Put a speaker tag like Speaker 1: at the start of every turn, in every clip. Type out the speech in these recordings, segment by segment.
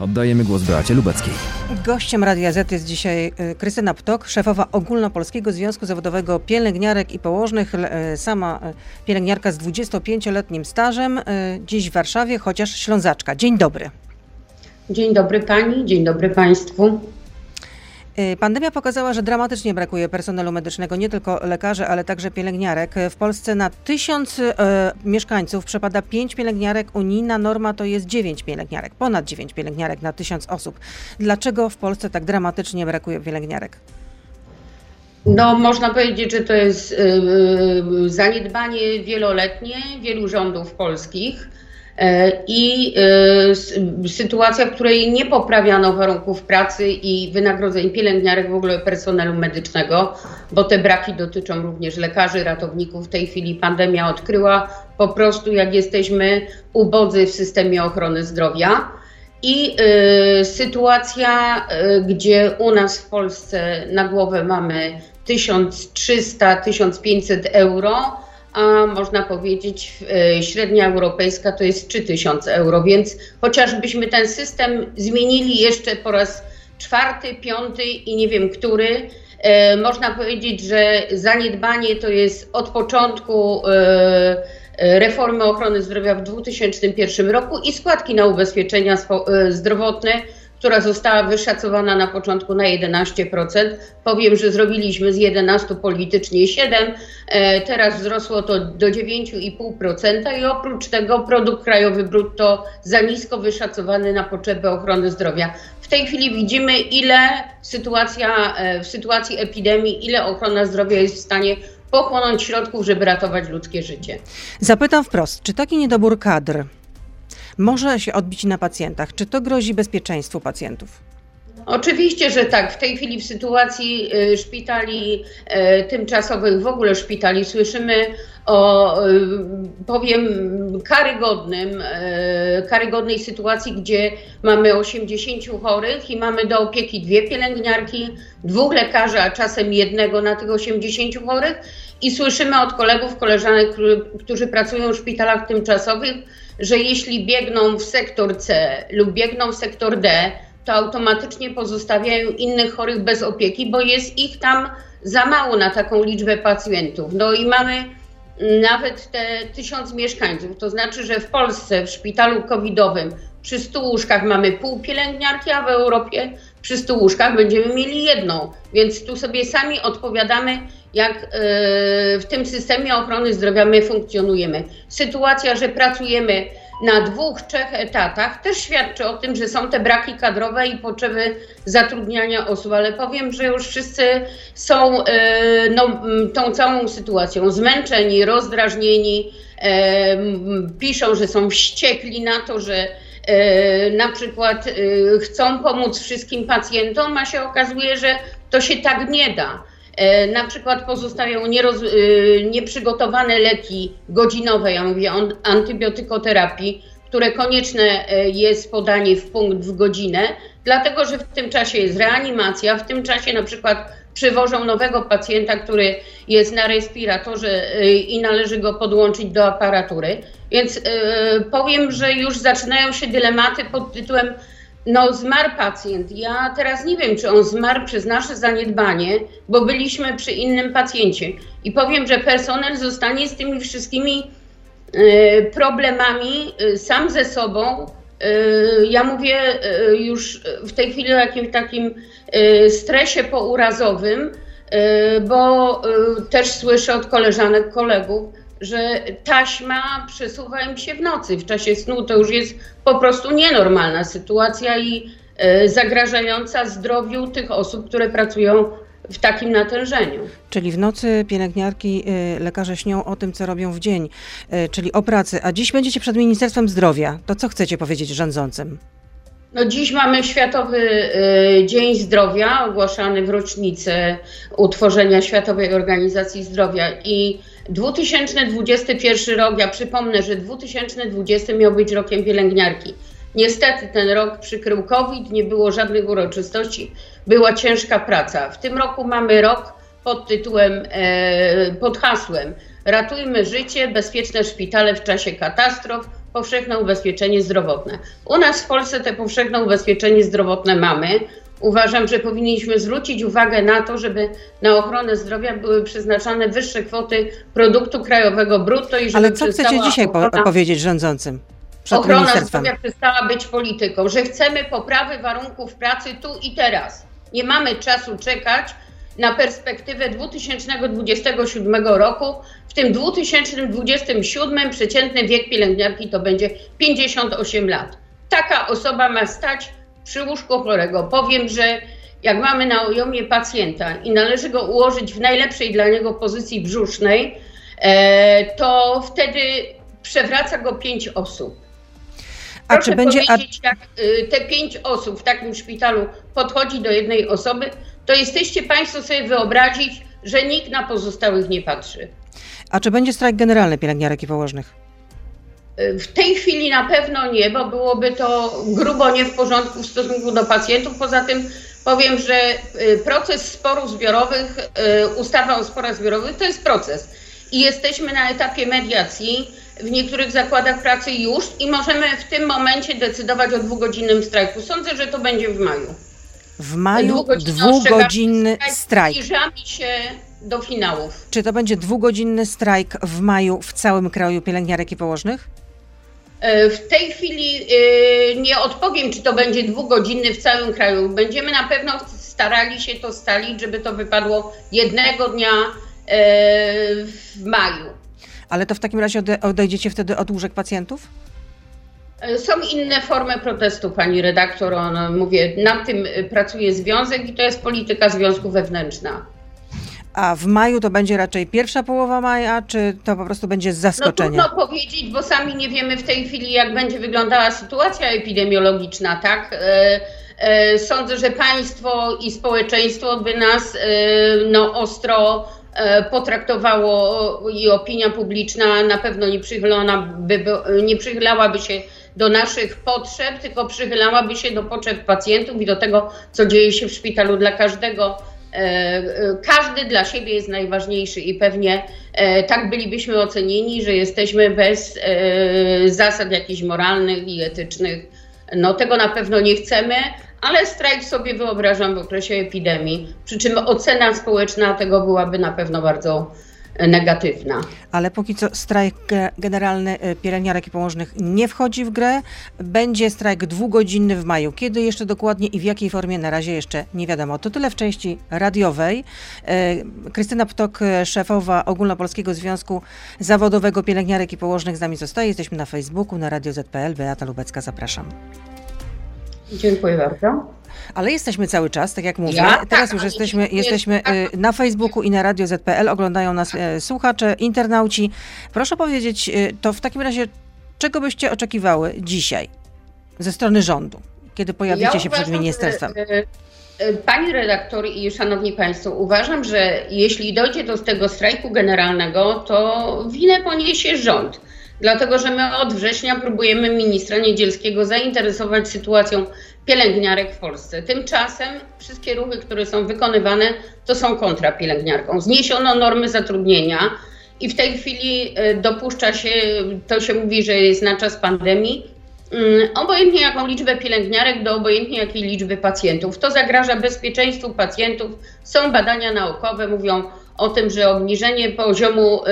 Speaker 1: Oddajemy głos Beacie Lubeckiej.
Speaker 2: Gościem Radia Z jest dzisiaj y, Krystyna Ptok, szefowa Ogólnopolskiego Związku Zawodowego Pielęgniarek i Położnych. Y, sama y, pielęgniarka z 25-letnim stażem, dziś w Warszawie, chociaż Ślązaczka. Dzień dobry.
Speaker 3: Dzień dobry Pani, dzień dobry Państwu.
Speaker 2: Y, pandemia pokazała, że dramatycznie brakuje personelu medycznego, nie tylko lekarzy, ale także pielęgniarek. W Polsce na tysiąc e, mieszkańców przepada pięć pielęgniarek. Unijna norma to jest dziewięć pielęgniarek, ponad dziewięć pielęgniarek na tysiąc osób. Dlaczego w Polsce tak dramatycznie brakuje pielęgniarek?
Speaker 3: No, można powiedzieć, że to jest y, y, zaniedbanie wieloletnie wielu rządów polskich i e, sytuacja, w której nie poprawiano warunków pracy i wynagrodzeń pielęgniarek, w ogóle personelu medycznego, bo te braki dotyczą również lekarzy, ratowników. W tej chwili pandemia odkryła po prostu, jak jesteśmy ubodzy w systemie ochrony zdrowia. I y, sytuacja, y, gdzie u nas w Polsce na głowę mamy 1300-1500 euro, a można powiedzieć e, średnia europejska to jest 3000 euro, więc chociażbyśmy ten system zmienili jeszcze po raz czwarty, piąty i nie wiem który, e, można powiedzieć, że zaniedbanie to jest od początku e, reformy ochrony zdrowia w 2001 roku i składki na ubezpieczenia zdrowotne która została wyszacowana na początku na 11%. Powiem, że zrobiliśmy z 11 politycznie 7, e, teraz wzrosło to do 9,5% i oprócz tego produkt krajowy brutto za nisko wyszacowany na potrzeby ochrony zdrowia. W tej chwili widzimy, ile sytuacja, e, w sytuacji epidemii, ile ochrona zdrowia jest w stanie pochłonąć środków, żeby ratować ludzkie życie.
Speaker 2: Zapytam wprost, czy taki niedobór kadr może się odbić na pacjentach. Czy to grozi bezpieczeństwu pacjentów?
Speaker 3: Oczywiście, że tak. W tej chwili w sytuacji y, szpitali y, tymczasowych, w ogóle szpitali, słyszymy o, y, powiem, karygodnym, karygodnej sytuacji, gdzie mamy 80 chorych i mamy do opieki dwie pielęgniarki, dwóch lekarzy, a czasem jednego na tych 80 chorych. I słyszymy od kolegów, koleżanek, którzy pracują w szpitalach tymczasowych, że jeśli biegną w sektor C lub biegną w sektor D, to automatycznie pozostawiają innych chorych bez opieki, bo jest ich tam za mało na taką liczbę pacjentów. No i mamy nawet te tysiąc mieszkańców. To znaczy, że w Polsce w szpitalu covidowym przy 100 łóżkach mamy pół pielęgniarki, a w Europie przy 100 łóżkach będziemy mieli jedną. Więc tu sobie sami odpowiadamy, jak e, w tym systemie ochrony zdrowia my funkcjonujemy. Sytuacja, że pracujemy na dwóch, trzech etatach też świadczy o tym, że są te braki kadrowe i potrzeby zatrudniania osób, ale powiem, że już wszyscy są e, no, tą całą sytuacją zmęczeni, rozdrażnieni, e, piszą, że są wściekli na to, że na przykład chcą pomóc wszystkim pacjentom, a się okazuje, że to się tak nie da. E, na przykład pozostają nieroz, e, nieprzygotowane leki godzinowe, ja mówię o antybiotykoterapii, które konieczne e, jest podanie w punkt w godzinę, dlatego że w tym czasie jest reanimacja, w tym czasie na przykład przywożą nowego pacjenta, który jest na respiratorze i należy go podłączyć do aparatury. Więc powiem, że już zaczynają się dylematy pod tytułem no, zmarł pacjent. Ja teraz nie wiem, czy on zmarł przez nasze zaniedbanie, bo byliśmy przy innym pacjencie. I powiem, że personel zostanie z tymi wszystkimi y, problemami y, sam ze sobą. Y, ja mówię już w tej chwili o jakimś takim stresie pourazowym, bo też słyszę od koleżanek, kolegów, że taśma przesuwa im się w nocy. W czasie snu to już jest po prostu nienormalna sytuacja i e, zagrażająca zdrowiu tych osób, które pracują w takim natężeniu.
Speaker 2: Czyli w nocy pielęgniarki, e, lekarze śnią o tym, co robią w dzień, e, czyli o pracy. A dziś będziecie przed Ministerstwem Zdrowia. To co chcecie powiedzieć rządzącym?
Speaker 3: No dziś mamy Światowy Dzień Zdrowia, ogłaszany w rocznicę utworzenia Światowej Organizacji Zdrowia i 2021 rok, ja przypomnę, że 2020 miał być rokiem pielęgniarki. Niestety ten rok przykrył COVID, nie było żadnych uroczystości, była ciężka praca. W tym roku mamy rok pod tytułem, e, pod hasłem Ratujmy życie, bezpieczne szpitale w czasie katastrof, powszechne ubezpieczenie zdrowotne. U nas w Polsce te powszechne ubezpieczenie zdrowotne mamy. Uważam, że powinniśmy zwrócić uwagę na to, żeby na ochronę zdrowia były przeznaczane wyższe kwoty produktu krajowego brutto. I żeby
Speaker 2: Ale co chcecie dzisiaj po-
Speaker 3: ochrona-
Speaker 2: powiedzieć rządzącym
Speaker 3: Ochrona zdrowia przestała być polityką, że chcemy poprawy warunków pracy tu i teraz. Nie mamy czasu czekać na perspektywę 2027 roku. W tym 2027 przeciętny wiek pielęgniarki to będzie 58 lat. Taka osoba ma stać przy łóżku chorego. Powiem, że jak mamy na ojomie pacjenta i należy go ułożyć w najlepszej dla niego pozycji brzusznej, e, to wtedy przewraca go pięć osób.
Speaker 2: A
Speaker 3: Proszę
Speaker 2: czy będzie. A,
Speaker 3: powiedzieć, jak y, te pięć osób w takim szpitalu podchodzi do jednej osoby, to jesteście Państwo sobie wyobrazić, że nikt na pozostałych nie patrzy.
Speaker 2: a czy będzie strajk generalny pielęgniarek i położnych?
Speaker 3: W tej chwili na pewno nie, bo byłoby to grubo nie w porządku w stosunku do pacjentów. Poza tym powiem, że y, proces sporów zbiorowych, y, ustawa o sporach zbiorowych to jest proces. I jesteśmy na etapie mediacji w niektórych zakładach pracy już i możemy w tym momencie decydować o dwugodzinnym strajku. Sądzę, że to będzie w maju.
Speaker 2: W maju
Speaker 3: Dwugodzinny
Speaker 2: strajk.
Speaker 3: Zbliżamy się do finałów.
Speaker 2: Czy to będzie dwugodzinny strajk w maju w całym kraju pielęgniarek i położnych?
Speaker 3: E, W tej chwili e, nie odpowiem, czy to będzie dwugodzinny w całym kraju. Będziemy na pewno starali się to stalić, żeby to wypadło jednego dnia e, w maju.
Speaker 2: Ale to w takim razie ode- odejdziecie wtedy od łóżek pacjentów?
Speaker 3: Są inne formy protestu, pani redaktor. Mówię, nad tym pracuje związek i to jest polityka związku wewnętrzna.
Speaker 2: A w maju to będzie raczej pierwsza połowa maja, czy to po prostu będzie z
Speaker 3: No trudno powiedzieć, bo sami nie wiemy w tej chwili, jak będzie wyglądała sytuacja epidemiologiczna, tak? E, e, Sądzę, że państwo i społeczeństwo by nas e, no, ostro potraktowało i opinia publiczna na pewno nie, przychylona by, nie przychylałaby się do naszych potrzeb, tylko przychylałaby się do potrzeb pacjentów i do tego, co dzieje się w szpitalu dla każdego. E, e, Każdy dla siebie jest najważniejszy i pewnie e, tak bylibyśmy ocenieni, że jesteśmy bez zasad jakichś moralnych i etycznych. No tego na pewno nie chcemy, ale strajk sobie wyobrażam w okresie epidemii, przy czym ocena społeczna tego byłaby na pewno bardzo negatywna.
Speaker 2: Ale póki co strajk ge- generalny y, pielęgniarek i położnych nie wchodzi w grę. Będzie strajk dwugodzinny w maju. Kiedy jeszcze dokładnie i w jakiej formie na razie jeszcze nie wiadomo. To tyle w części radiowej. Y, Krystyna Ptok, y, szefowa Ogólnopolskiego Związku Zawodowego Pielęgniarek i Położnych z nami zostaje. Jesteśmy na Facebooku, na Radio ZPL. Beata Lubecka, zapraszam.
Speaker 3: Dziękuję bardzo.
Speaker 2: Ale jesteśmy cały czas, tak jak mówię.
Speaker 3: Ja?
Speaker 2: Teraz
Speaker 3: Tak,
Speaker 2: już jesteśmy, jesteśmy
Speaker 3: Tak.
Speaker 2: na Facebooku i na Radio ZPL. Oglądają nas y, słuchacze, internauci. Proszę powiedzieć, y, to w takim razie, czego byście oczekiwały dzisiaj ze strony rządu, kiedy pojawicie się przed ministerstwem?
Speaker 3: Pani redaktor i szanowni państwo, uważam, że jeśli dojdzie do tego strajku generalnego, to winę poniesie rząd. Dlatego, że my od września próbujemy ministra Niedzielskiego zainteresować sytuacją pielęgniarek w Polsce. Tymczasem wszystkie ruchy, które są wykonywane, to są kontra pielęgniarką. Zniesiono normy zatrudnienia i w tej chwili e, dopuszcza się, to się mówi, że jest na czas pandemii, Mm, obojętnie jaką liczbę pielęgniarek do obojętnie jakiej liczby pacjentów. To zagraża bezpieczeństwu pacjentów. Są badania naukowe, mówią o tym, że obniżenie poziomu e,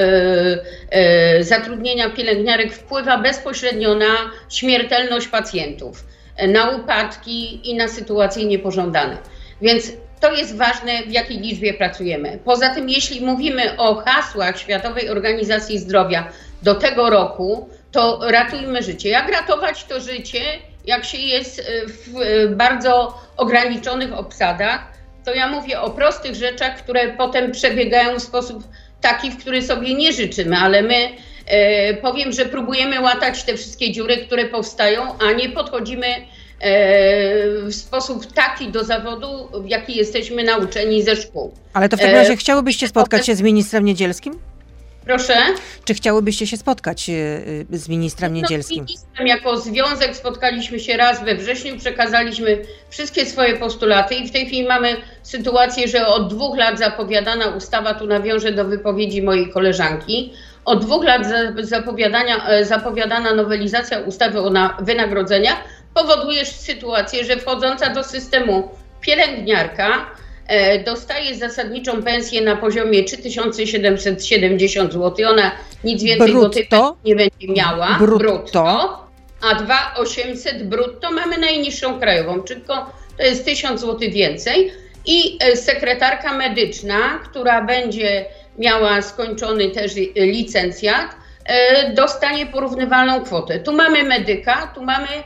Speaker 3: e, zatrudnienia pielęgniarek wpływa bezpośrednio na śmiertelność pacjentów, na upadki i na sytuacje niepożądane. Więc to jest ważne, w jakiej liczbie pracujemy. Poza tym, jeśli mówimy o hasłach Światowej Organizacji Zdrowia do tego roku, to ratujmy życie. Jak ratować to życie, jak się jest y, w y, bardzo ograniczonych obsadach, to ja mówię o prostych rzeczach, które potem przebiegają w sposób taki, w który sobie nie życzymy, ale my e, powiem, że próbujemy łatać te wszystkie dziury, które powstają, a nie podchodzimy e, w sposób taki do zawodu, w jaki jesteśmy nauczeni ze szkół.
Speaker 2: Ale to w takim
Speaker 3: e,
Speaker 2: razie chciałybyście spotkać się z ministrem Niedzielskim?
Speaker 3: Proszę.
Speaker 2: Czy chciałybyście się spotkać y, y, z ministrem
Speaker 3: No, z
Speaker 2: Niedzielskim?
Speaker 3: ministrem jako związek spotkaliśmy się raz we wrześniu, przekazaliśmy wszystkie swoje postulaty i w tej chwili mamy sytuację, że od dwóch lat zapowiadana ustawa, tu nawiążę do wypowiedzi mojej koleżanki, od dwóch lat zapowiadania, e, zapowiadana nowelizacja ustawy o na, wynagrodzeniach powoduje sytuację, że wchodząca do systemu pielęgniarka e, dostaje zasadniczą pensję na poziomie 3770 zł. Ona nic więcej
Speaker 2: brutto?
Speaker 3: do tej nie będzie miała.
Speaker 2: Brutto?
Speaker 3: brutto a 2800 brutto mamy najniższą krajową, tylko to jest 1000 zł więcej. I e, sekretarka medyczna, która będzie miała skończony też licencjat, e, dostanie porównywalną kwotę. Tu mamy medyka, tu mamy e,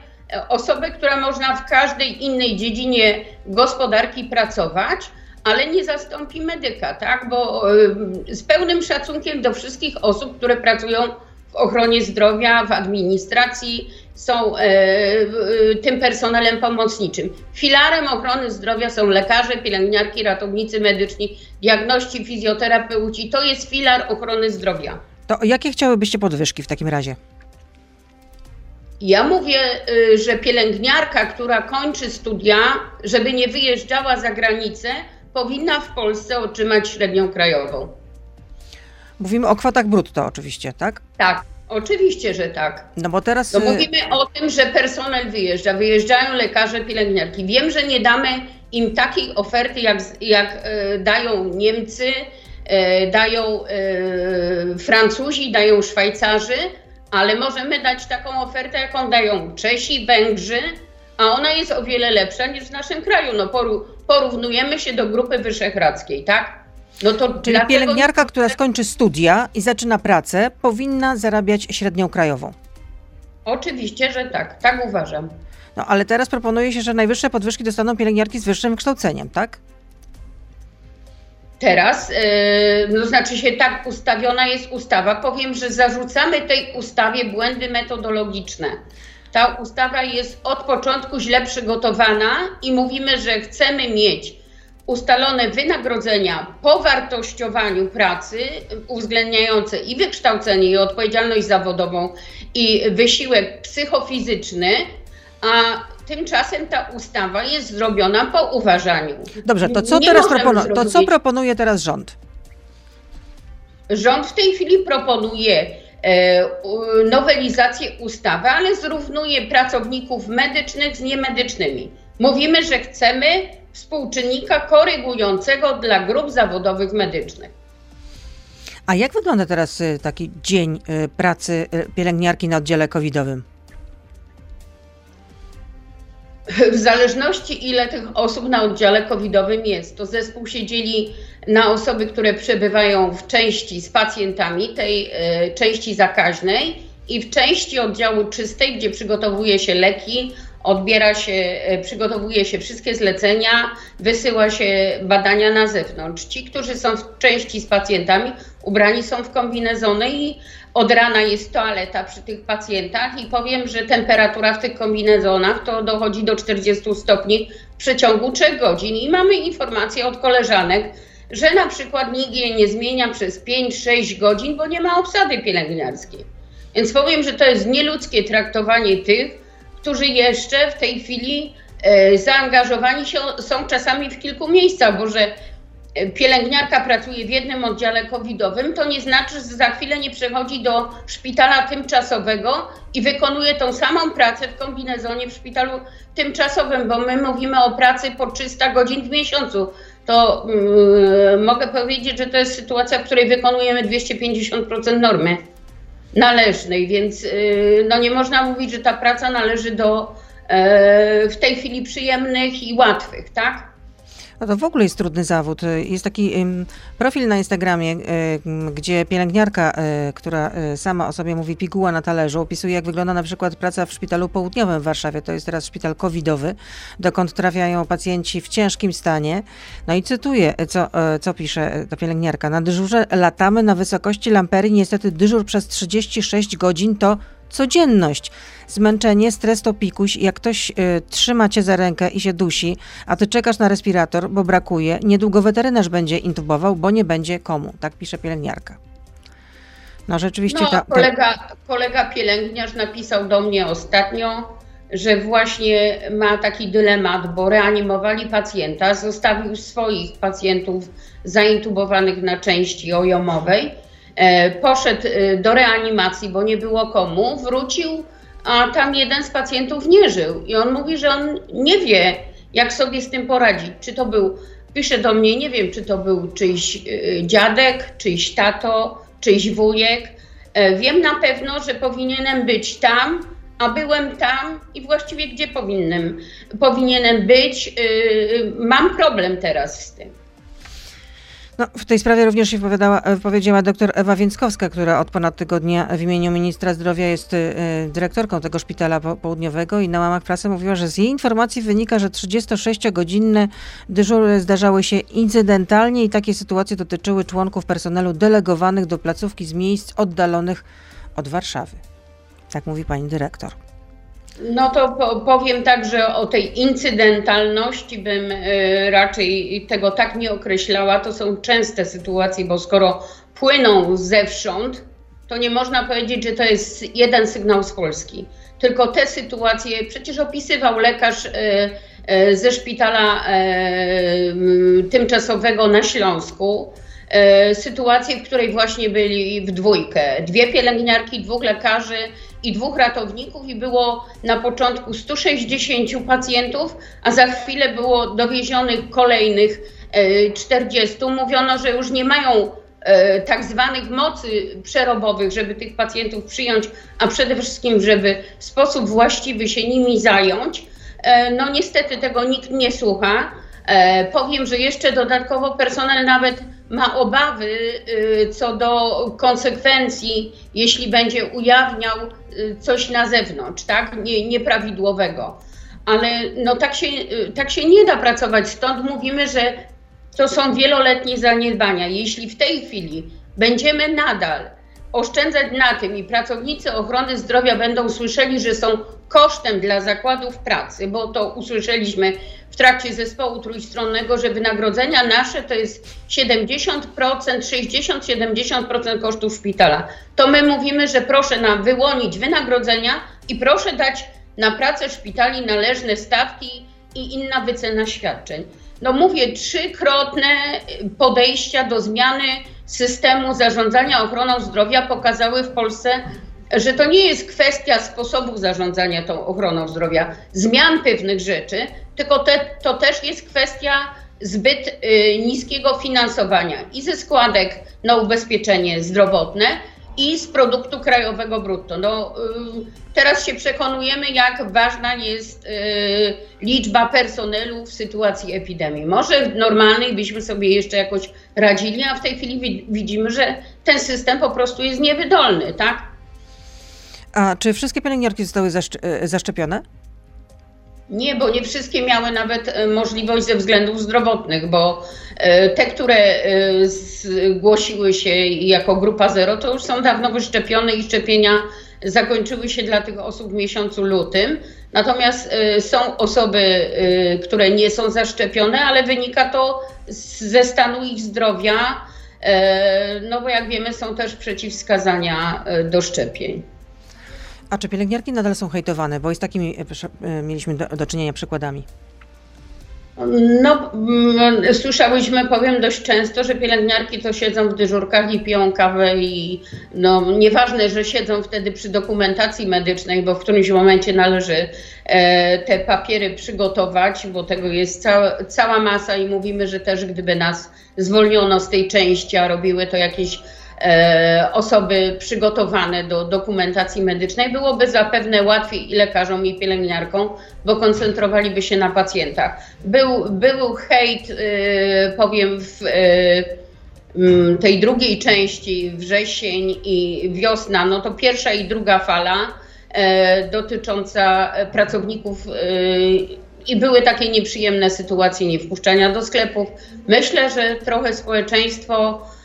Speaker 3: osobę, która można w każdej innej dziedzinie gospodarki pracować, ale nie zastąpi medyka, tak? Bo z pełnym szacunkiem do wszystkich osób, które pracują w ochronie zdrowia, w administracji, są e, e, tym personelem pomocniczym. Filarem ochrony zdrowia są lekarze, pielęgniarki, ratownicy medyczni, diagności, fizjoterapeuci. To jest filar ochrony zdrowia.
Speaker 2: To jakie chciałybyście podwyżki w takim razie?
Speaker 3: Ja mówię, y, że pielęgniarka, która kończy studia, żeby nie wyjeżdżała za granicę, powinna w Polsce otrzymać średnią krajową.
Speaker 2: Mówimy o kwotach brutto oczywiście, tak?
Speaker 3: Tak. Oczywiście, że tak.
Speaker 2: No bo teraz.
Speaker 3: No mówimy o tym, że personel wyjeżdża, wyjeżdżają lekarze, pielęgniarki. Wiem, że nie damy im takiej oferty, jak, jak e, dają Niemcy, dają Francuzi, dają Szwajcarzy, ale możemy dać taką ofertę, jaką dają Czesi, Węgrzy, a ona jest o wiele lepsza niż w naszym kraju. No, porównujemy się do Grupy Wyszehradzkiej, tak?
Speaker 2: No to Czyli pielęgniarka, która skończy studia i zaczyna pracę, powinna zarabiać średnią krajową.
Speaker 3: Oczywiście, że tak. Tak uważam.
Speaker 2: No ale teraz proponuje się, że najwyższe podwyżki dostaną pielęgniarki z wyższym wykształceniem, tak?
Speaker 3: Teraz, yy, no znaczy się tak ustawiona jest ustawa. Powiem, że zarzucamy tej ustawie błędy metodologiczne. Ta ustawa jest od początku źle przygotowana i mówimy, że chcemy mieć ustalone wynagrodzenia po wartościowaniu pracy, uwzględniające i wykształcenie, i odpowiedzialność zawodową, i wysiłek psychofizyczny, a tymczasem ta ustawa jest zrobiona po uważaniu.
Speaker 2: Dobrze, to co, teraz propono- to co proponuje teraz rząd?
Speaker 3: Rząd w tej chwili proponuje e, nowelizację ustawy, ale zrównuje pracowników medycznych z niemedycznymi. Mówimy, że chcemy współczynnika korygującego dla grup zawodowych medycznych.
Speaker 2: A jak wygląda teraz y, taki dzień y, pracy y, pielęgniarki na oddziale covidowym?
Speaker 3: W zależności ile tych osób na oddziale covidowym jest, to zespół się dzieli na osoby, które przebywają w części z pacjentami, tej części zakaźnej i w części oddziału czystej, gdzie przygotowuje się leki, odbiera się, e, przygotowuje się wszystkie zlecenia, wysyła się badania na zewnątrz. Ci, którzy są w części z pacjentami, ubrani są w kombinezony i od rana jest toaleta przy tych pacjentach i powiem, że temperatura w tych kombinezonach to dochodzi do 40 stopni w przeciągu 3 godzin i mamy informacje od koleżanek, że na przykład nikt jej nie zmienia przez 5-6 godzin, bo nie ma obsady pielęgniarskiej. Więc powiem, że to jest nieludzkie traktowanie tych, którzy jeszcze w tej chwili e, zaangażowani się, są czasami w kilku miejscach, bo że e, pielęgniarka pracuje w jednym oddziale covidowym, to nie znaczy, że za chwilę nie przechodzi do szpitala tymczasowego i wykonuje tą samą pracę w kombinezonie w szpitalu tymczasowym, bo my mówimy o pracy po 300 godzin w miesiącu. To yy, mogę powiedzieć, że to jest sytuacja, w której wykonujemy 250% normy należnej, więc y, no nie można mówić, że ta praca należy do e, w tej chwili przyjemnych i łatwych, tak?
Speaker 2: No to w ogóle jest trudny zawód. Jest taki profil na Instagramie, gdzie pielęgniarka, e, która e, sama o sobie mówi piguła na talerzu, opisuje jak wygląda na przykład praca w szpitalu południowym w Warszawie. To jest teraz szpital covidowy, dokąd trafiają pacjenci w ciężkim stanie. No i cytuję, co, e, co pisze ta pielęgniarka. Na dyżurze latamy na wysokości lampery. Niestety dyżur przez 36 godzin to codzienność. Zmęczenie, stres to pikuś. Jak ktoś y, trzyma cię za rękę i się dusi, a ty czekasz na respirator, bo brakuje, niedługo weterynarz będzie intubował, bo nie będzie komu. Tak pisze pielęgniarka.
Speaker 3: No rzeczywiście no, ta, ta... Kolega, kolega pielęgniarz napisał do mnie ostatnio, że właśnie ma taki dylemat, bo reanimowali pacjenta, zostawił swoich pacjentów zaintubowanych na części ojomowej poszedł do reanimacji, bo nie było komu, wrócił, a tam jeden z pacjentów nie żył. I on mówi, że on nie wie, jak sobie z tym poradzić. Czy to był, pisze do mnie, nie wiem, czy to był czyjś dziadek, czyjś tato, czyjś wujek. Wiem na pewno, że powinienem być tam, a byłem tam i właściwie gdzie powinienem, powinienem być. Mam problem teraz z tym.
Speaker 2: No, w tej sprawie również się wypowiedziała dr Ewa Więckowska, która od ponad tygodnia w imieniu ministra zdrowia jest y, dyrektorką tego szpitala południowego i na łamach prasy mówiła, że z jej informacji wynika, że 36-godzinne dyżury zdarzały się incydentalnie i takie sytuacje dotyczyły członków personelu delegowanych do placówki z miejsc oddalonych od Warszawy. Tak mówi pani dyrektor.
Speaker 3: No to powiem tak, że o tej incydentalności bym e, raczej tego tak nie określała. To są częste sytuacje, bo skoro płyną zewsząd, to nie można powiedzieć, że to jest jeden sygnał z Polski. Tylko te sytuacje przecież opisywał lekarz e, e, ze szpitala tymczasowego na Śląsku. Sytuację, w której właśnie byli w dwójkę. Dwie pielęgniarki, dwóch lekarzy i dwóch ratowników i było na początku 160 pacjentów, a za chwilę było dowiezionych kolejnych 40. E, Mówiono, że już nie mają e, tak zwanych mocy przerobowych, żeby tych pacjentów przyjąć, a przede wszystkim, żeby w sposób właściwy się nimi zająć. E, no niestety tego nikt nie słucha. Powiem, że jeszcze dodatkowo personel nawet ma obawy y, co do konsekwencji, jeśli będzie ujawniał y, coś na zewnątrz, tak, nie, nieprawidłowego. Ale no tak się, y, tak się nie da pracować, stąd mówimy, że to są wieloletnie zaniedbania. Jeśli w tej chwili będziemy nadal oszczędzać na tym i pracownicy ochrony zdrowia będą słyszeli, że są kosztem dla zakładów pracy, bo to usłyszeliśmy w trakcie zespołu trójstronnego, że wynagrodzenia nasze to jest 70%, 60-70% kosztów szpitala. To my mówimy, że proszę nam wyłonić wynagrodzenia i proszę dać na pracę szpitali należne stawki i inna wycena świadczeń. No mówię, trzykrotne podejścia do zmiany systemu zarządzania ochroną zdrowia pokazały w Polsce, że to nie jest kwestia sposobu zarządzania tą ochroną zdrowia, zmian pewnych rzeczy, tylko te, to też jest kwestia zbyt y, niskiego finansowania i ze składek na ubezpieczenie zdrowotne, i z produktu krajowego brutto. No, y, teraz się przekonujemy, jak ważna jest y, liczba personelu w sytuacji epidemii. Może w normalnej byśmy sobie jeszcze jakoś radzili, a w tej chwili widzimy, że ten system po prostu jest niewydolny, tak?
Speaker 2: A czy wszystkie pielęgniarki zostały y, zaszczepione?
Speaker 3: Nie, bo nie wszystkie miały nawet e, możliwość ze względów zdrowotnych, bo e, te, które e, zgłosiły się jako grupa zero, to już są dawno wyszczepione i szczepienia zakończyły się dla tych osób w miesiącu lutym. Natomiast są osoby, które nie są zaszczepione, ale wynika to ze stanu ich zdrowia, no bo jak wiemy, są też przeciwwskazania do szczepień.
Speaker 2: A czy pielęgniarki nadal są hejtowane? Bo z takimi e, e, mieliśmy do, do czynienia przykładami.
Speaker 3: No, mm, słyszałyśmy, powiem dość często, że pielęgniarki to siedzą w dyżurkach i piją kawę i no, nieważne, że siedzą wtedy przy dokumentacji medycznej, bo w którymś momencie należy e, te papiery przygotować, bo tego jest cała, cała masa i mówimy, że też gdyby nas zwolniono z tej części, a robiły to jakieś osoby przygotowane do dokumentacji medycznej, byłoby zapewne łatwiej i lekarzom, i pielęgniarkom, bo koncentrowaliby się na pacjentach. Był, był hejt, e, powiem, w e, tej drugiej części, wrzesień i wiosna, no to pierwsza i druga fala dotycząca pracowników i były takie nieprzyjemne sytuacje niewpuszczania do sklepów. Myślę, że trochę społeczeństwo E,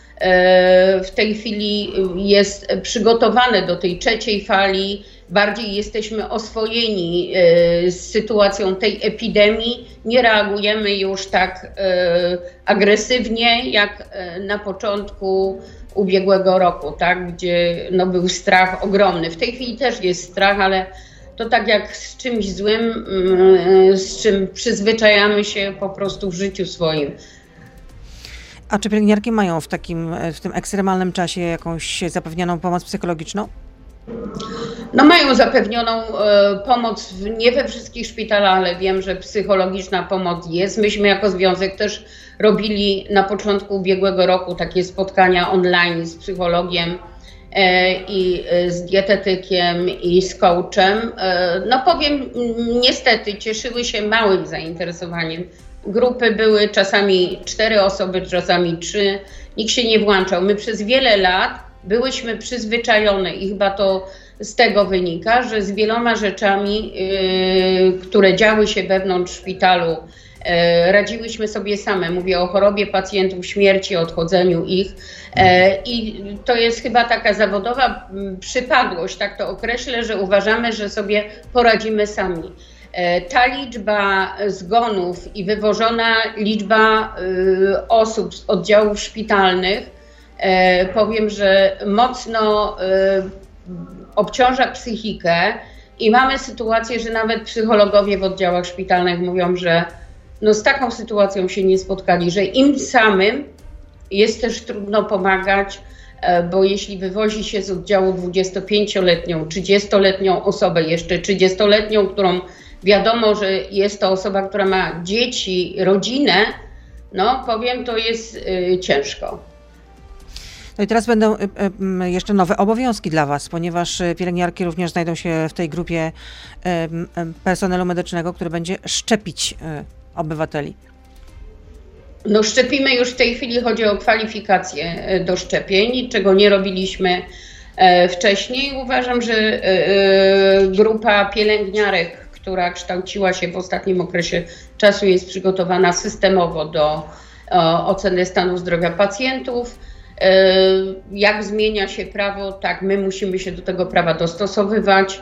Speaker 3: w tej chwili jest przygotowane do tej trzeciej fali. Bardziej jesteśmy oswojeni e, z sytuacją tej epidemii. Nie reagujemy już tak e, agresywnie jak na początku ubiegłego roku, tak, gdzie no, był strach ogromny. W tej chwili też jest strach, ale to tak jak z czymś złym, mm, z czym przyzwyczajamy się po prostu w życiu swoim.
Speaker 2: A czy pielęgniarki mają w takim, w tym ekstremalnym czasie jakąś zapewnioną pomoc psychologiczną?
Speaker 3: No mają zapewnioną e, pomoc w, nie we wszystkich szpitalach, ale wiem, że psychologiczna pomoc jest. Myśmy jako związek też robili na początku ubiegłego roku takie spotkania online z psychologiem e, i e, z dietetykiem i z coachem. E, no powiem, niestety cieszyły się małym zainteresowaniem. Grupy były czasami cztery osoby, czasami trzy. Nikt się nie włączał. My przez wiele lat byłyśmy przyzwyczajone i chyba to z tego wynika, że z wieloma rzeczami, yy, które działy się wewnątrz szpitalu, yy, radziłyśmy sobie same. Mówię o chorobie pacjentów, śmierci, odchodzeniu ich. Yy, I to jest chyba taka zawodowa mm, przypadłość, tak to określę, że uważamy, że sobie poradzimy sami. Yy, ta liczba zgonów i wywożona liczba yy, osób z oddziałów szpitalnych, yy, powiem, że mocno obciąża psychikę i mamy sytuację, że nawet psychologowie w oddziałach szpitalnych mówią, że no z taką sytuacją się nie spotkali, że im samym jest też trudno pomagać, e, bo jeśli wywozi się z oddziału 25-letnią, 30-letnią osobę, jeszcze 30-letnią, którą wiadomo, że jest to osoba, która ma dzieci, rodzinę, no powiem, to jest y, ciężko.
Speaker 2: No i teraz będą y, y, jeszcze nowe obowiązki dla Was, ponieważ pielęgniarki również znajdą się w tej grupie personelu medycznego, który będzie szczepić obywateli.
Speaker 3: No szczepimy już w tej chwili, chodzi o kwalifikacje do szczepień, czego nie robiliśmy wcześniej. Uważam, że grupa pielęgniarek, która kształciła się w ostatnim okresie czasu, jest przygotowana systemowo do oceny stanu zdrowia pacjentów E, jak zmienia się prawo, tak my musimy się do tego prawa dostosowywać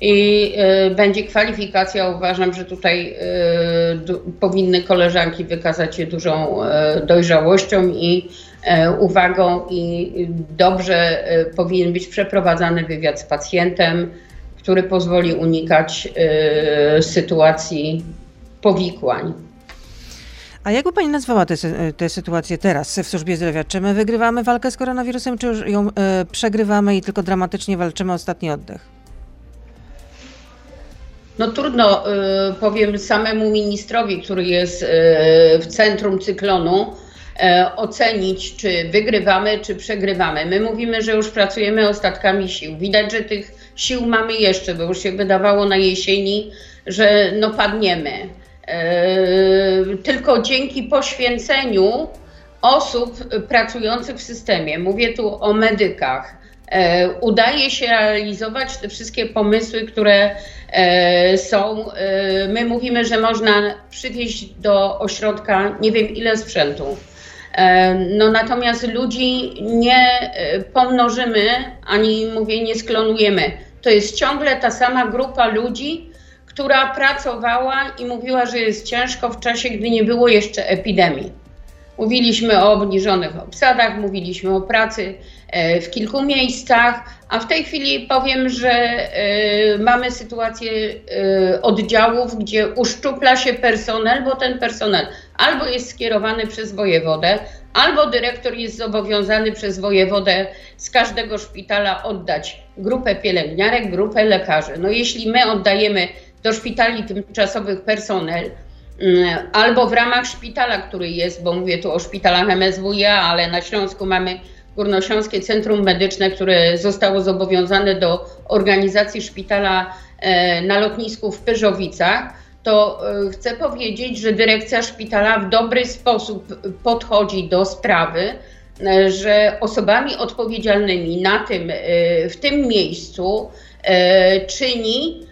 Speaker 3: i e, będzie kwalifikacja. Uważam, że tutaj e, powinny koleżanki wykazać się dużą dojrzałością i uwagą i dobrze powinien być przeprowadzany wywiad z pacjentem, który pozwoli unikać sytuacji powikłań.
Speaker 2: A jak by Pani nazwała tę sytuację teraz w służbie zdrowia? Czy my wygrywamy walkę z koronawirusem, czy już ją y, przegrywamy i tylko dramatycznie walczymy ostatni oddech?
Speaker 3: No trudno, y, powiem samemu ministrowi, który jest y, w centrum cyklonu, ocenić, czy wygrywamy, czy przegrywamy. My mówimy, że już pracujemy ostatkami sił. Widać, że tych sił mamy jeszcze, bo już się wydawało na jesieni, że no padniemy. Yy, tylko dzięki poświęceniu osób pracujących w systemie, mówię tu o medykach, yy, udaje się realizować te wszystkie pomysły, które yy, są. My mówimy, że można przywieźć do ośrodka nie wiem ile sprzętu. No natomiast ludzi nie pomnożymy, ani mówię, nie sklonujemy. To jest ciągle ta sama grupa ludzi, która pracowała i mówiła, że jest ciężko w czasie, gdy nie było jeszcze epidemii. Mówiliśmy o obniżonych obsadach, mówiliśmy o pracy w kilku miejscach, a w tej chwili powiem, że e, mamy sytuację e, oddziałów, gdzie uszczupla się personel, bo ten personel albo jest skierowany przez wojewodę, albo dyrektor jest zobowiązany przez wojewodę z każdego szpitala oddać grupę pielęgniarek, grupę lekarzy. No jeśli my oddajemy do szpitali tymczasowych personel, mm, albo w ramach szpitala, który jest, bo mówię tu o szpitalach MSWiA, ale na Śląsku mamy Górnośląskie Centrum Medyczne, które zostało zobowiązane do organizacji szpitala e, na lotnisku w Pyrzowicach, to e, chcę powiedzieć, że dyrekcja szpitala w dobry sposób podchodzi do sprawy, e, że osobami odpowiedzialnymi na tym, w tym miejscu czyni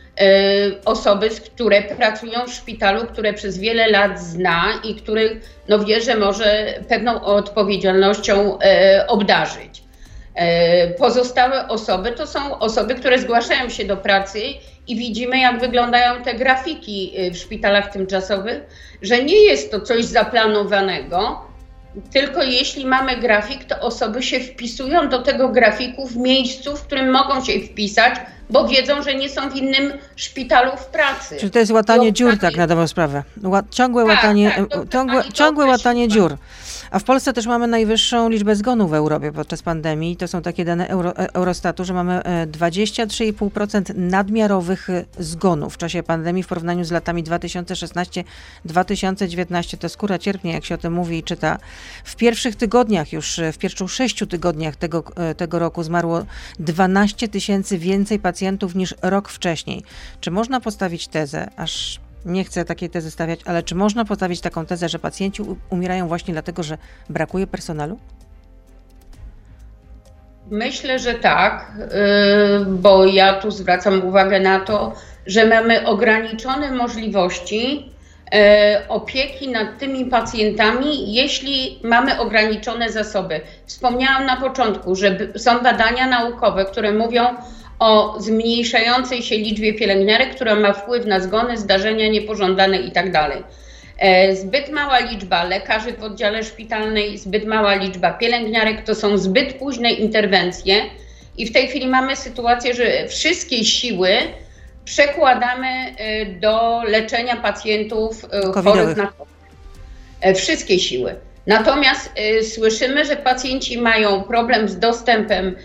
Speaker 3: osoby, które pracują w szpitalu, które przez wiele lat zna i których no wie, że może pewną odpowiedzialnością e, obdarzyć. E, pozostałe osoby to są osoby, które zgłaszają się do pracy i widzimy, jak wyglądają te grafiki w szpitalach tymczasowych, że nie jest to coś zaplanowanego, tylko jeśli mamy grafik, to osoby się wpisują do tego grafiku w miejscu, w którym mogą się wpisać, bo wiedzą, że nie są w innym szpitalu w pracy.
Speaker 2: Czyli to jest łatanie dziur, tak na dobrą sprawę. Ciągłe
Speaker 3: Tak,
Speaker 2: łatanie,
Speaker 3: tak, to-
Speaker 2: ciągłe, łatanie dziur. A w Polsce też mamy najwyższą liczbę zgonów w Europie podczas pandemii. To są takie dane Euro, e, Eurostatu, że mamy e, 23,5% nadmiarowych e, zgonów w czasie pandemii w porównaniu z latami 2016-2019. To skóra cierpnie, jak się o tym mówi i czyta. W pierwszych tygodniach już, e, w pierwszych sześciu tygodniach tego, e, tego roku zmarło 12 tysięcy więcej pacjentów niż rok wcześniej. Czy można postawić tezę, aż nie chcę takiej tezy stawiać, ale czy można postawić taką tezę, że pacjenci umierają właśnie dlatego, że brakuje personelu?
Speaker 3: Myślę, że tak, yy, bo ja tu zwracam uwagę na to, że mamy ograniczone możliwości yy, opieki nad tymi pacjentami, jeśli mamy ograniczone zasoby. Wspomniałam na początku, że są badania naukowe, które mówią o zmniejszającej się liczbie pielęgniarek, która ma wpływ na zgony, zdarzenia niepożądane itd. E, Zbyt mała liczba lekarzy w oddziale szpitalnej, zbyt mała liczba pielęgniarek to są zbyt późne interwencje i w tej chwili mamy sytuację, że wszystkie siły przekładamy e, do leczenia pacjentów e, chorych na COVID. Wszystkie siły. Natomiast słyszymy, że pacjenci mają problem z dostępem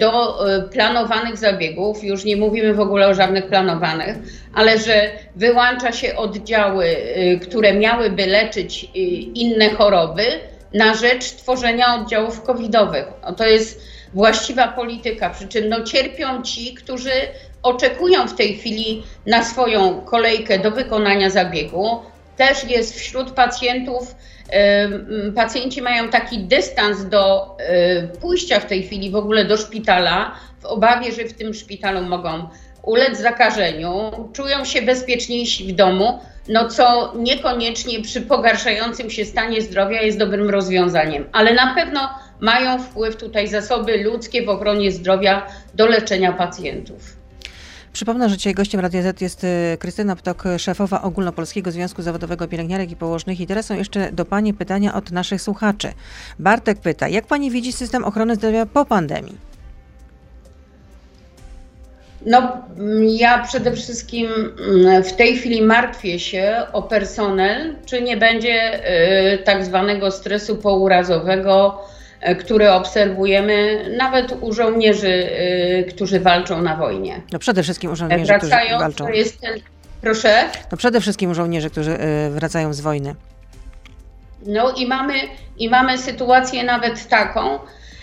Speaker 3: do e, planowanych zabiegów, już nie mówimy w ogóle o żadnych planowanych, ale że wyłącza się oddziały, e, które miałyby leczyć e, inne choroby na rzecz tworzenia oddziałów covidowych. No to jest właściwa polityka, przy czym no, cierpią ci, którzy oczekują w tej chwili na swoją kolejkę do wykonania zabiegu. Też jest wśród pacjentów, pacjenci mają taki dystans do pójścia w tej chwili w ogóle do szpitala, w obawie, że w tym szpitalu mogą ulec zakażeniu, czują się bezpieczniejsi w domu, no co niekoniecznie przy pogarszającym się stanie zdrowia jest dobrym rozwiązaniem, ale na pewno mają wpływ tutaj zasoby ludzkie w ochronie zdrowia do leczenia pacjentów.
Speaker 2: Przypomnę, że dzisiaj gościem Radia Z jest y, Krystyna Ptok, szefowa Ogólnopolskiego Związku Zawodowego Pielęgniarek i Położnych. I teraz są jeszcze do Pani pytania od naszych słuchaczy. Bartek pyta, jak Pani widzi system ochrony zdrowia po pandemii?
Speaker 3: No, mm, ja przede wszystkim mm, w tej chwili martwię się o personel, czy nie będzie y, tak zwanego stresu pourazowego, y, który obserwujemy nawet u żołnierzy, y, którzy walczą na wojnie.
Speaker 2: No przede wszystkim u żołnierzy, którzy
Speaker 3: Wracając,
Speaker 2: walczą.
Speaker 3: to jest ten, proszę.
Speaker 2: No przede wszystkim u żołnierzy, którzy wracają z wojny.
Speaker 3: No i mamy, i mamy sytuację nawet taką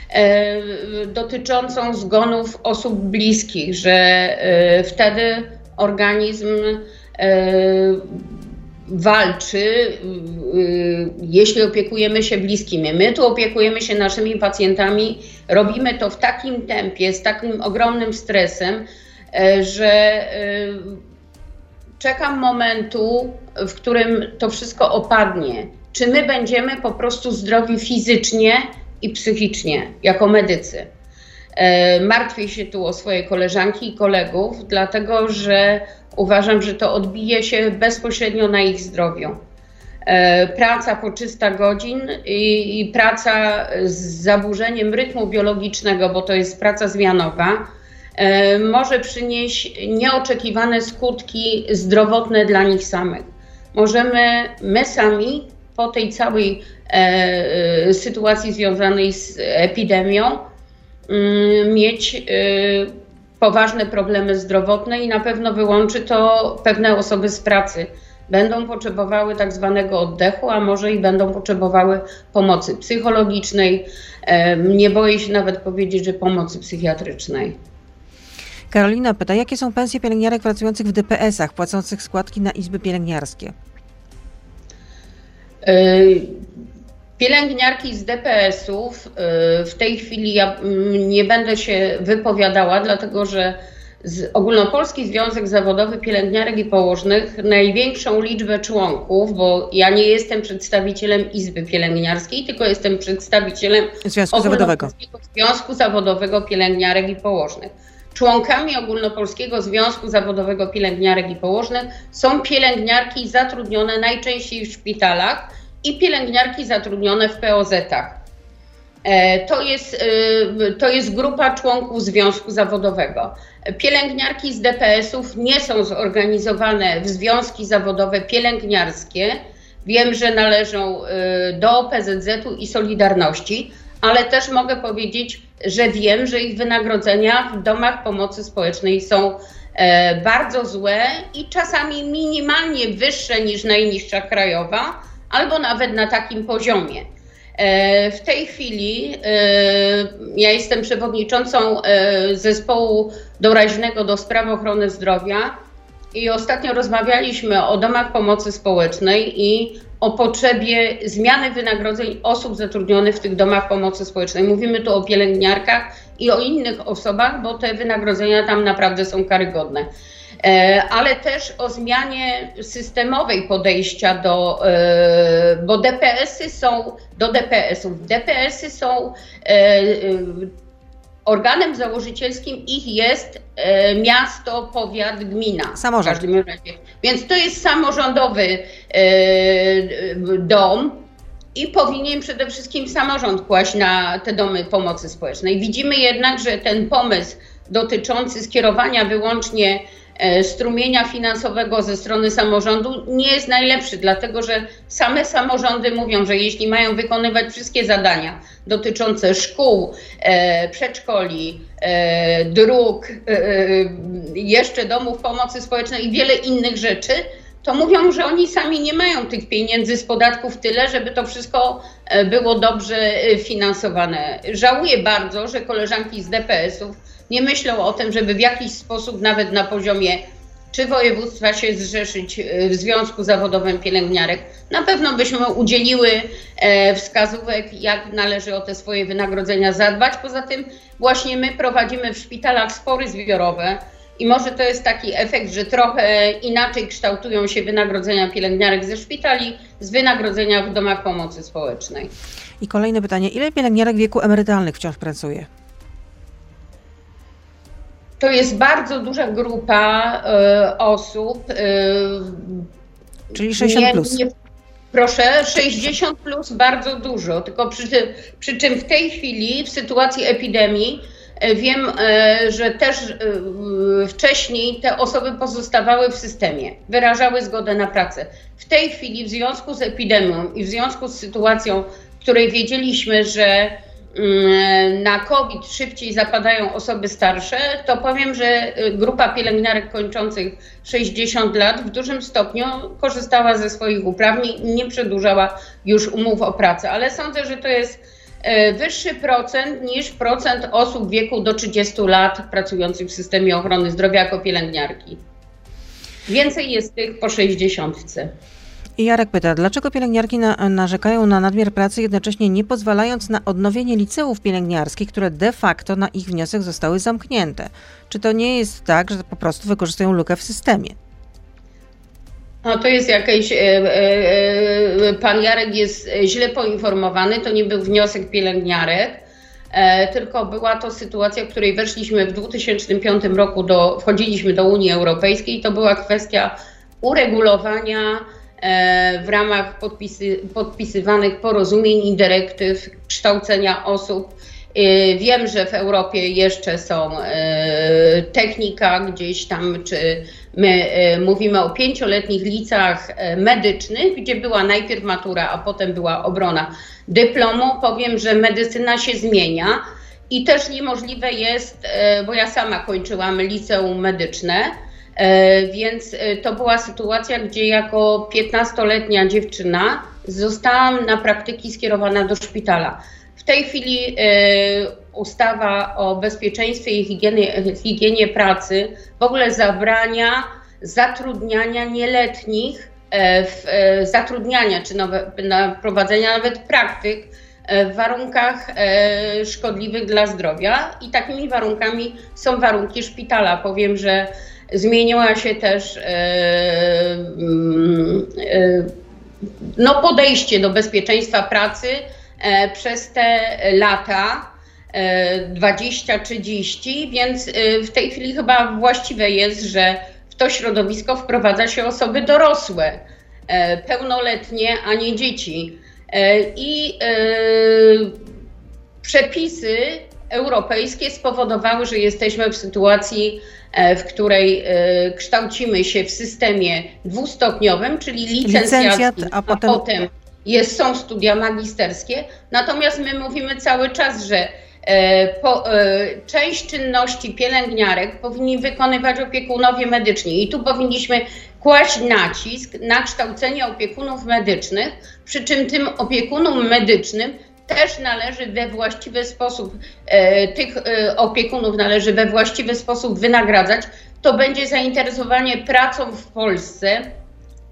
Speaker 3: e, dotyczącą zgonów osób bliskich, że e, wtedy organizm e, walczy, e, jeśli opiekujemy się bliskimi. My tu opiekujemy się naszymi pacjentami, robimy to w takim tempie, z takim ogromnym stresem, e, że e, czekam momentu, w którym to wszystko opadnie. Czy my będziemy po prostu zdrowi fizycznie i psychicznie, jako medycy? E, Martwię się tu o swoje koleżanki i kolegów, dlatego że uważam, że to odbije się bezpośrednio na ich zdrowiu. E, Praca po 300 godzin i, praca z zaburzeniem rytmu biologicznego, bo to jest praca zmianowa, e, może przynieść nieoczekiwane skutki zdrowotne dla nich samych. Możemy my sami po tej całej sytuacji związanej z epidemią mieć e, poważne problemy zdrowotne i na pewno wyłączy to pewne osoby z pracy. Będą potrzebowały tak zwanego oddechu, a może i będą potrzebowały pomocy psychologicznej. Nie boję się nawet powiedzieć, że pomocy psychiatrycznej.
Speaker 2: Karolina pyta, jakie są pensje pielęgniarek pracujących w DPS-ach, płacących składki na izby pielęgniarskie?
Speaker 3: Pielęgniarki z DPS-ów y, w tej chwili ja mm, nie będę się wypowiadała, dlatego że Ogólnopolski Związek Zawodowy Pielęgniarek i Położnych największą liczbę członków, bo ja nie jestem przedstawicielem Izby Pielęgniarskiej, tylko jestem przedstawicielem
Speaker 2: Związku Zawodowego.
Speaker 3: Związku Zawodowego Pielęgniarek i Położnych. Członkami Ogólnopolskiego Związku Zawodowego Pielęgniarek i Położnych są pielęgniarki zatrudnione najczęściej w szpitalach i pielęgniarki zatrudnione w POZ-ach. To jest, to jest grupa członków związku zawodowego. Pielęgniarki z DPS-ów nie są zorganizowane w związki zawodowe pielęgniarskie. Wiem, że należą do PZZ-u i Solidarności, ale też mogę powiedzieć, że wiem, że ich wynagrodzenia w domach pomocy społecznej są e, bardzo złe i czasami minimalnie wyższe niż najniższa krajowa, albo nawet na takim poziomie. E, w tej chwili e, ja jestem przewodniczącą zespołu doraźnego do spraw ochrony zdrowia i ostatnio rozmawialiśmy o domach pomocy społecznej i o potrzebie zmiany wynagrodzeń osób zatrudnionych w tych domach pomocy społecznej. Mówimy tu o pielęgniarkach i o innych osobach, bo te wynagrodzenia tam naprawdę są karygodne. E, ale też o zmianie systemowej podejścia do, e, bo DPS-y są, do DPS-ów. DPS-y są e, organem założycielskim ich jest e, miasto, powiat, gmina.
Speaker 2: Samorząd.
Speaker 3: Więc to jest samorządowy e, dom i powinien przede wszystkim samorząd kłaść na te domy pomocy społecznej. Widzimy jednak, że ten pomysł dotyczący skierowania wyłącznie strumienia finansowego ze strony samorządu nie jest najlepszy, dlatego że same samorządy mówią, że jeśli mają wykonywać wszystkie zadania dotyczące szkół, e, przedszkoli, e, dróg, jeszcze domów pomocy społecznej i wiele innych rzeczy, to mówią, że oni sami nie mają tych pieniędzy z podatków tyle, żeby to wszystko było dobrze finansowane. Żałuję bardzo, że koleżanki z DPS-ów nie myślą o tym, żeby w jakiś sposób nawet na poziomie czy województwa się zrzeszyć e, w Związku Zawodowym Pielęgniarek. Na pewno byśmy udzieliły e, wskazówek, jak należy o te swoje wynagrodzenia zadbać. Poza tym właśnie my prowadzimy w szpitalach spory zbiorowe i może to jest taki efekt, że trochę inaczej kształtują się wynagrodzenia pielęgniarek ze szpitali z wynagrodzenia w domach pomocy społecznej.
Speaker 2: I kolejne pytanie, ile pielęgniarek wieku emerytalnych wciąż pracuje?
Speaker 3: To jest bardzo duża grupa y, osób. Y,
Speaker 2: Czyli 60 nie, plus. Nie,
Speaker 3: proszę, 60 plus bardzo dużo, tylko przy, przy czym w tej chwili, w sytuacji epidemii, Wiem, że też wcześniej te osoby pozostawały w systemie, wyrażały zgodę na pracę. W tej chwili, w związku z epidemią i w związku z sytuacją, w której wiedzieliśmy, że na COVID szybciej zapadają osoby starsze, to powiem, że y, grupa pielęgniarek kończących 60 lat w dużym stopniu korzystała ze swoich uprawnień i nie przedłużała już umów o pracę. Ale sądzę, że to jest y, wyższy procent niż procent osób w wieku do 30 lat pracujących w systemie ochrony zdrowia jako pielęgniarki. Więcej jest tych po 60.
Speaker 2: Jarek pyta, dlaczego pielęgniarki na, narzekają na nadmiar pracy, jednocześnie nie pozwalając na odnowienie liceów pielęgniarskich, które de facto na ich wniosek zostały zamknięte? Czy to nie jest tak, że po prostu wykorzystują lukę w systemie?
Speaker 3: No to jest jakieś. E, e, e, pan Jarek jest źle poinformowany. To nie był wniosek pielęgniarek, tylko była to sytuacja, w której weszliśmy w 2005 roku, do, wchodziliśmy do Unii Europejskiej. To była kwestia uregulowania w ramach podpisy, podpisywanych porozumień i dyrektyw kształcenia osób. E, wiem, że w Europie jeszcze są e, technika gdzieś tam, czy my mówimy o pięcioletnich licach medycznych, gdzie była najpierw matura, a potem była obrona dyplomu. Powiem, że medycyna się zmienia i też niemożliwe jest, bo ja sama kończyłam liceum medyczne, E, więc e, to była sytuacja, gdzie jako 15-letnia dziewczyna zostałam na praktyki skierowana do szpitala. W tej chwili e, ustawa o bezpieczeństwie i higienie, higienie pracy w ogóle zabrania zatrudniania nieletnich, w, zatrudniania czy nowe, prowadzenia nawet praktyk w warunkach szkodliwych dla zdrowia i takimi warunkami są warunki szpitala. Powiem, że Zmieniła się też e, mm, e, no, podejście do bezpieczeństwa pracy e, przez te lata. 20-30, więc w tej chwili chyba właściwe jest, że w to środowisko wprowadza się osoby dorosłe, pełnoletnie, a nie dzieci. I przepisy europejskie spowodowały, że jesteśmy w sytuacji, e, w której e, kształcimy się w systemie dwustopniowym, czyli licencjackim,
Speaker 2: a
Speaker 3: a
Speaker 2: potem-
Speaker 3: potem jest, są studia magisterskie. Natomiast my mówimy cały czas, że e, po, część czynności pielęgniarek powinni wykonywać opiekunowie medyczni i tu powinniśmy kłaść nacisk na kształcenie opiekunów medycznych, przy czym tym opiekunom medycznym też należy we właściwy sposób, e, tych e, opiekunów należy we właściwy sposób wynagradzać. To będzie zainteresowanie pracą w Polsce,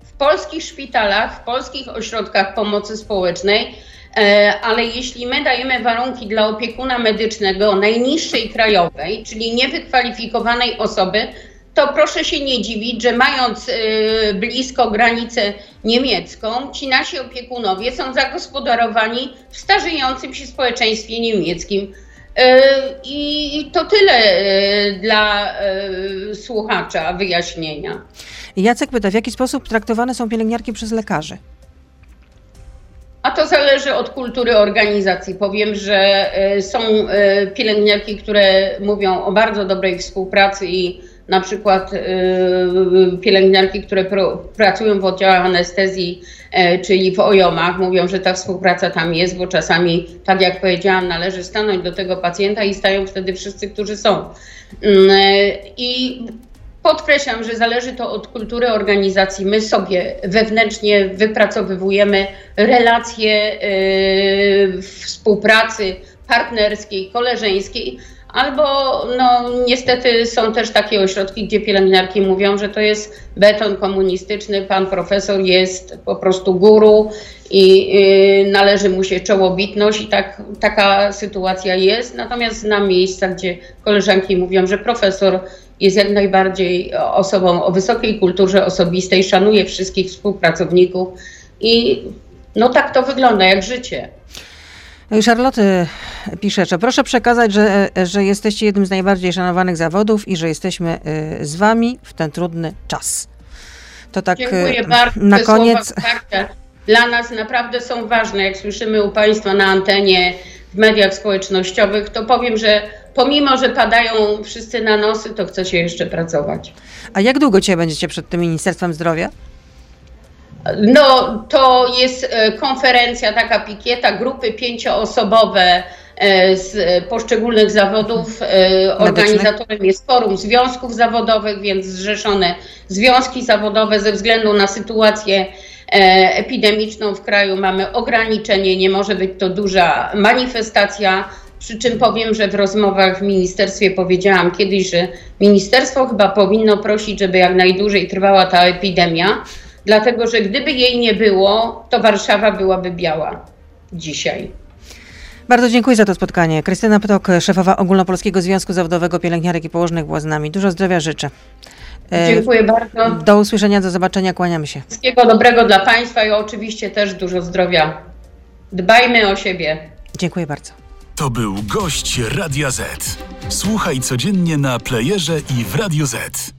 Speaker 3: w polskich szpitalach, w polskich ośrodkach pomocy społecznej, e, ale jeśli my dajemy warunki dla opiekuna medycznego najniższej krajowej, czyli niewykwalifikowanej osoby, to proszę się nie dziwić, że mając e, blisko granicę niemiecką, ci nasi opiekunowie są zagospodarowani w starzejącym się społeczeństwie niemieckim. E, I to tyle e, dla słuchacza wyjaśnienia.
Speaker 2: Jacek pyta, w jaki sposób traktowane są pielęgniarki przez lekarzy?
Speaker 3: A to zależy od kultury organizacji. Powiem, że są pielęgniarki, które mówią o bardzo dobrej współpracy i na przykład e, pielęgniarki, które pracują w oddziałach anestezji, e, czyli w OJOM-ach, mówią, że ta współpraca tam jest, bo czasami, tak jak powiedziałam, należy stanąć do tego pacjenta i stają wtedy wszyscy, którzy są. Mm, e, I Podkreślam, że zależy to od kultury organizacji. My sobie wewnętrznie wypracowywujemy relacje yy, współpracy partnerskiej, koleżeńskiej, albo no, niestety są też takie ośrodki, gdzie pielęgniarki mówią, że to jest beton komunistyczny, pan profesor jest po prostu guru i yy, należy mu się czołobitność i tak, taka sytuacja jest. Natomiast znam miejsca, gdzie koleżanki mówią, że profesor jest jak najbardziej osobą o wysokiej kulturze osobistej, szanuje wszystkich współpracowników i no tak to wygląda jak życie.
Speaker 2: Charlotte pisze, że proszę przekazać, że, że jesteście jednym z najbardziej szanowanych zawodów i że jesteśmy y, z wami w ten trudny czas. To tak
Speaker 3: Dziękuję
Speaker 2: y,
Speaker 3: bardzo.
Speaker 2: na
Speaker 3: Te
Speaker 2: koniec.
Speaker 3: Słowa dla nas naprawdę są ważne. Jak słyszymy u Państwa na antenie, w mediach społecznościowych, to powiem, że pomimo, że padają wszyscy na nosy, to chce się jeszcze pracować.
Speaker 2: A jak długo dzisiaj będziecie przed tym Ministerstwem Zdrowia?
Speaker 3: No, to jest e, konferencja, taka pikieta, grupy pięcioosobowe e, z poszczególnych zawodów. E, Organizatorem jest Forum Związków Zawodowych, więc zrzeszone związki zawodowe ze względu na sytuację epidemiczną w kraju mamy ograniczenie, nie może być to duża manifestacja. Przy czym powiem, że w rozmowach w ministerstwie powiedziałam kiedyś, że ministerstwo chyba powinno prosić, żeby jak najdłużej trwała ta epidemia, dlatego że gdyby jej nie było, to Warszawa byłaby biała dzisiaj.
Speaker 2: Bardzo dziękuję za to spotkanie. Krystyna Ptok, szefowa Ogólnopolskiego Związku Zawodowego Pielęgniarek i Położnych była z nami. Dużo zdrowia życzę. E,
Speaker 3: Dziękuję bardzo.
Speaker 2: Do usłyszenia, do zobaczenia, kłaniamy się.
Speaker 3: Wszystkiego dobrego dla Państwa i oczywiście też dużo zdrowia. Dbajmy o siebie.
Speaker 2: Dziękuję bardzo.
Speaker 1: To był gość Radia Z. Słuchaj codziennie na playerze i w Radio Z.